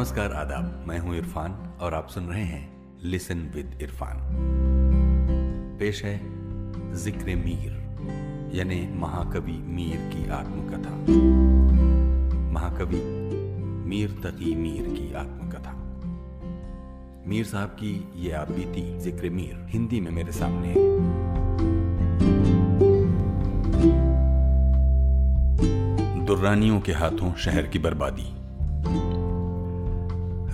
नमस्कार, आदाब। मैं हूँ इरफान और आप सुन रहे हैं लिसन विद इरफान। पेश है ज़िक्र मीर, यानी महाकवि मीर की आत्मकथा। महाकवि मीर तकी मीर की आत्मकथा। मीर साहब की ये आप बीती ज़िक्र मीर, हिंदी में मेरे सामने। है दुर्रानियों के हाथों शहर की बर्बादी।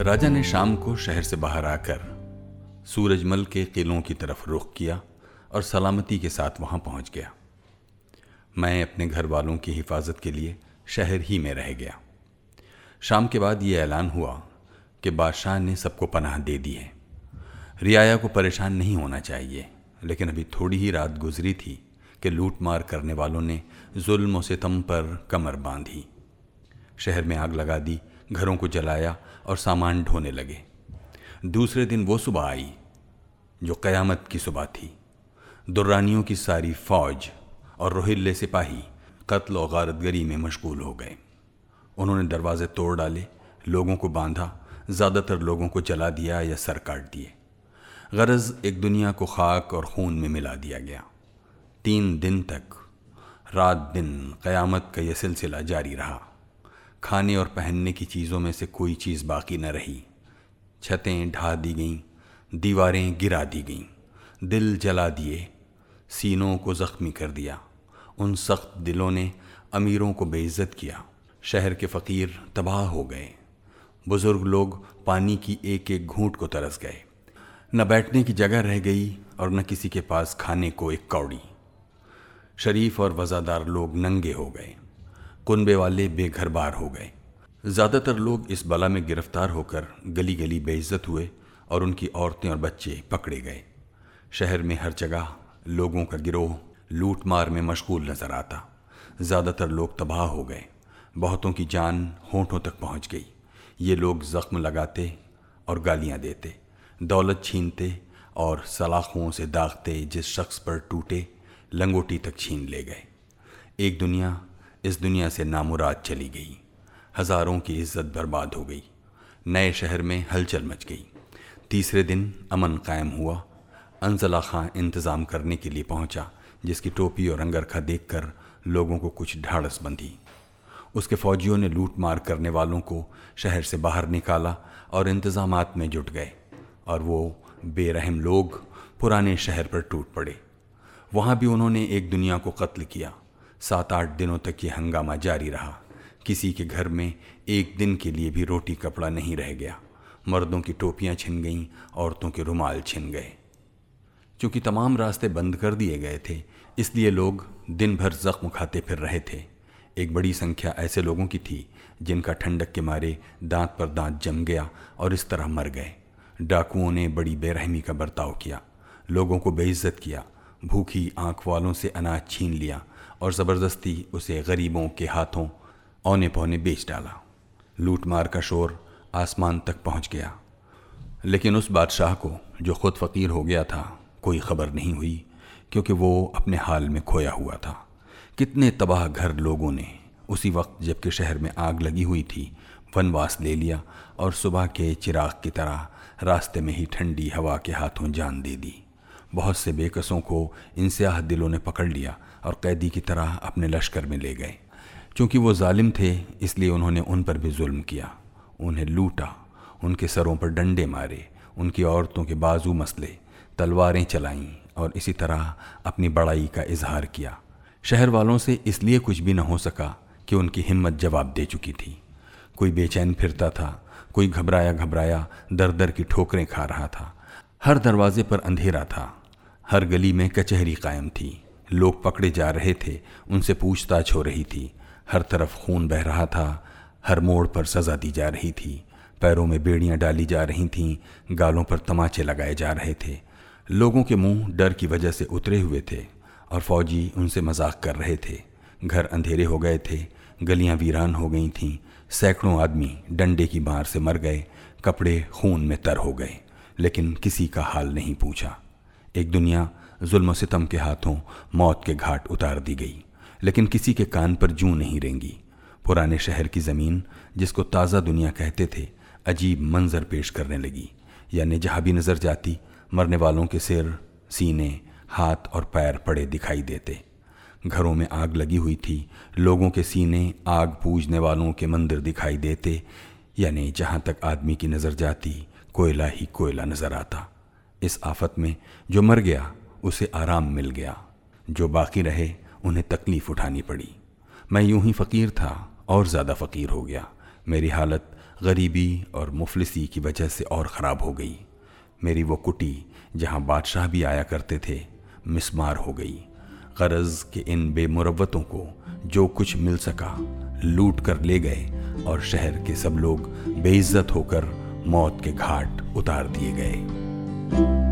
राजा ने शाम को शहर से बाहर आकर सूरजमल के किलों की तरफ़ रुख किया और सलामती के साथ वहाँ पहुँच गया। मैं अपने घर वालों की हिफाजत के लिए शहर ही में रह गया। शाम के बाद ये ऐलान हुआ कि बादशाह ने सबको पनाह दे दी है। रियाया को परेशान नहीं होना चाहिए, लेकिन अभी थोड़ी ही रात गुजरी थी कि लूट मार करने वालों ने जुल्म सितम पर कमर बांधी। शहर में आग लगा दी घरों को जलाया और सामान ढोने लगे। दूसरे दिन वो सुबह आई, जो कयामत की सुबह थी। दुर्रानियों की सारी फौज और रोहिल्ले सिपाही कत्ल और गारतगरी में मशगूल हो गए। उन्होंने दरवाजे तोड़ डाले, लोगों को बांधा, ज़्यादातर लोगों को जला दिया या सर काट दिए। गरज एक दुनिया को खाक और खून में मिला दिया गया। तीन दिन तक, रात दिन क़यामत का यह सिलसिला जारी रहा। खाने और पहनने की चीज़ों में से कोई चीज़ बाकी न रही। छतें ढा दी गईं, दीवारें गिरा दी गईं, दिल जला दिए, सीनों को ज़ख्मी कर दिया। उन सख्त दिलों ने अमीरों को बेइज्जत किया। शहर के फ़कीर तबाह हो गए। बुज़ुर्ग लोग पानी की एक एक घूंट को तरस गए। न बैठने की जगह रह गई और न किसी के पास खाने को एक कौड़ी। शरीफ और वज़ादार लोग नंगे हो गए। कुनबे वाले बेघर बार हो गए। ज़्यादातर लोग इस बला में गिरफ़्तार होकर गली गली बेइज्जत हुए और उनकी औरतें और बच्चे पकड़े गए। शहर में हर जगह लोगों का गिरोह लूट मार में मशगूल नज़र आता। ज़्यादातर लोग तबाह हो गए। बहुतों की जान होठों तक पहुँच गई। ये लोग ज़ख्म लगाते और गालियाँ देते, दौलत छीनते और सलाखों से दागते जिस शख्स पर टूटे, लंगोटी तक छीन ले गए। एक दुनिया इस दुनिया से नामुराद चली गई। हज़ारों की इज़्ज़त बर्बाद हो गई। नए शहर में हलचल मच गई। तीसरे दिन अमन कायम हुआ। अनजला खां इंतज़ाम करने के लिए पहुँचा, जिसकी टोपी और अंगरखा देखकर लोगों को कुछ ढाड़स बंधी। उसके फौजियों ने लूट मार करने वालों को शहर से बाहर निकाला और इंतज़ाम में जुट गए और वो बेरहम लोग पुराने शहर पर टूट पड़े। वहाँ भी उन्होंने एक दुनिया को कत्ल किया। सात आठ दिनों तक ये हंगामा जारी रहा। किसी के घर में एक दिन के लिए भी रोटी कपड़ा नहीं रह गया। मर्दों की टोपियाँ छिन गईं, औरतों के रुमाल छिन गए। चूँकि तमाम रास्ते बंद कर दिए गए थे, इसलिए लोग दिन भर जख्म खाते फिर रहे थे। एक बड़ी संख्या ऐसे लोगों की थी, जिनका ठंडक के मारे दांत पर दांत जम गया और इस तरह मर गए। डाकुओं ने बड़ी बेरहमी का बर्ताव किया। लोगों को बेइज्जत किया। भूखी आँख वालों से अनाज छीन लिया और ज़बरदस्ती उसे गरीबों के हाथों औने पौने बेच डाला। लूट मार का शोर आसमान तक पहुँच गया। लेकिन उस बादशाह को, जो खुद फ़कीर हो गया था, कोई खबर नहीं हुई, क्योंकि वो अपने हाल में खोया हुआ था। कितने तबाह घर लोगों ने उसी वक्त जबकि शहर में आग लगी हुई थी, वनवास ले लिया और सुबह के चिराग की तरह रास्ते में ही ठंडी हवा के हाथों जान दे दी। बहुत से बेकसों को इंस्याह दिलों ने पकड़ लिया और कैदी की तरह अपने लश्कर में ले गए। चूँकि वो जालिम थे, इसलिए उन्होंने उन पर भी जुल्म किया। उन्हें लूटा, उनके सरों पर डंडे मारे, उनकी औरतों के बाजू मसले, तलवारें चलाईं और इसी तरह अपनी बड़ाई का इजहार किया। शहर वालों से इसलिए कुछ भी न हो सका कि उनकी हिम्मत जवाब दे चुकी थी। कोई बेचैन फिरता था, कोई घबराया घबराया दर दर की ठोकरें खा रहा था। हर दरवाजे पर अंधेरा था। हर गली में कचहरी कायम थी। लोग पकड़े जा रहे थे, उनसे पूछताछ हो रही थी। हर तरफ़ खून बह रहा था, हर मोड़ पर सज़ा दी जा रही थी। पैरों में बेड़ियाँ डाली जा रही थीं, गालों पर तमाचे लगाए जा रहे थे। लोगों के मुँह डर की वजह से उतरे हुए थे और फौजी उनसे मज़ाक कर रहे थे। घर अंधेरे हो गए थे, गलियाँ वीरान हो गई थीं, सैकड़ों आदमी डंडे की मार से मर गए, कपड़े खून में तर हो गए, लेकिन किसी का हाल नहीं पूछा। एक दुनिया जुल्म सितम के हाथों मौत के घाट उतार दी गई, लेकिन किसी के कान पर जू नहीं रेंगी। पुराने शहर की ज़मीन, जिसको ताज़ा दुनिया कहते थे, अजीब मंजर पेश करने लगी। यानी जहाँ भी नज़र जाती, मरने वालों के सिर, सीने, हाथ और पैर पड़े दिखाई देते। घरों में आग लगी हुई थी, लोगों के सीने आग पूजने वालों के मंदिर दिखाई देते। यानी जहाँ तक आदमी की नज़र जाती, कोयला ही कोयला नज़र आता। इस आफत में जो मर गया, उसे आराम मिल गया। जो बाकी रहे, उन्हें तकलीफ़ उठानी पड़ी। मैं यूँ ही फ़कीर था और ज़्यादा फ़कीर हो गया। मेरी हालत गरीबी और मुफलिसी की वजह से और ख़राब हो गई। मेरी वो कुटी, जहाँ बादशाह भी आया करते थे, मिसमार हो गई। गरज के इन बेमुरवतों को जो कुछ मिल सका, लूट कर ले गए और शहर के सब लोग बेइज्जत होकर मौत के घाट उतार दिए गए। Thank you.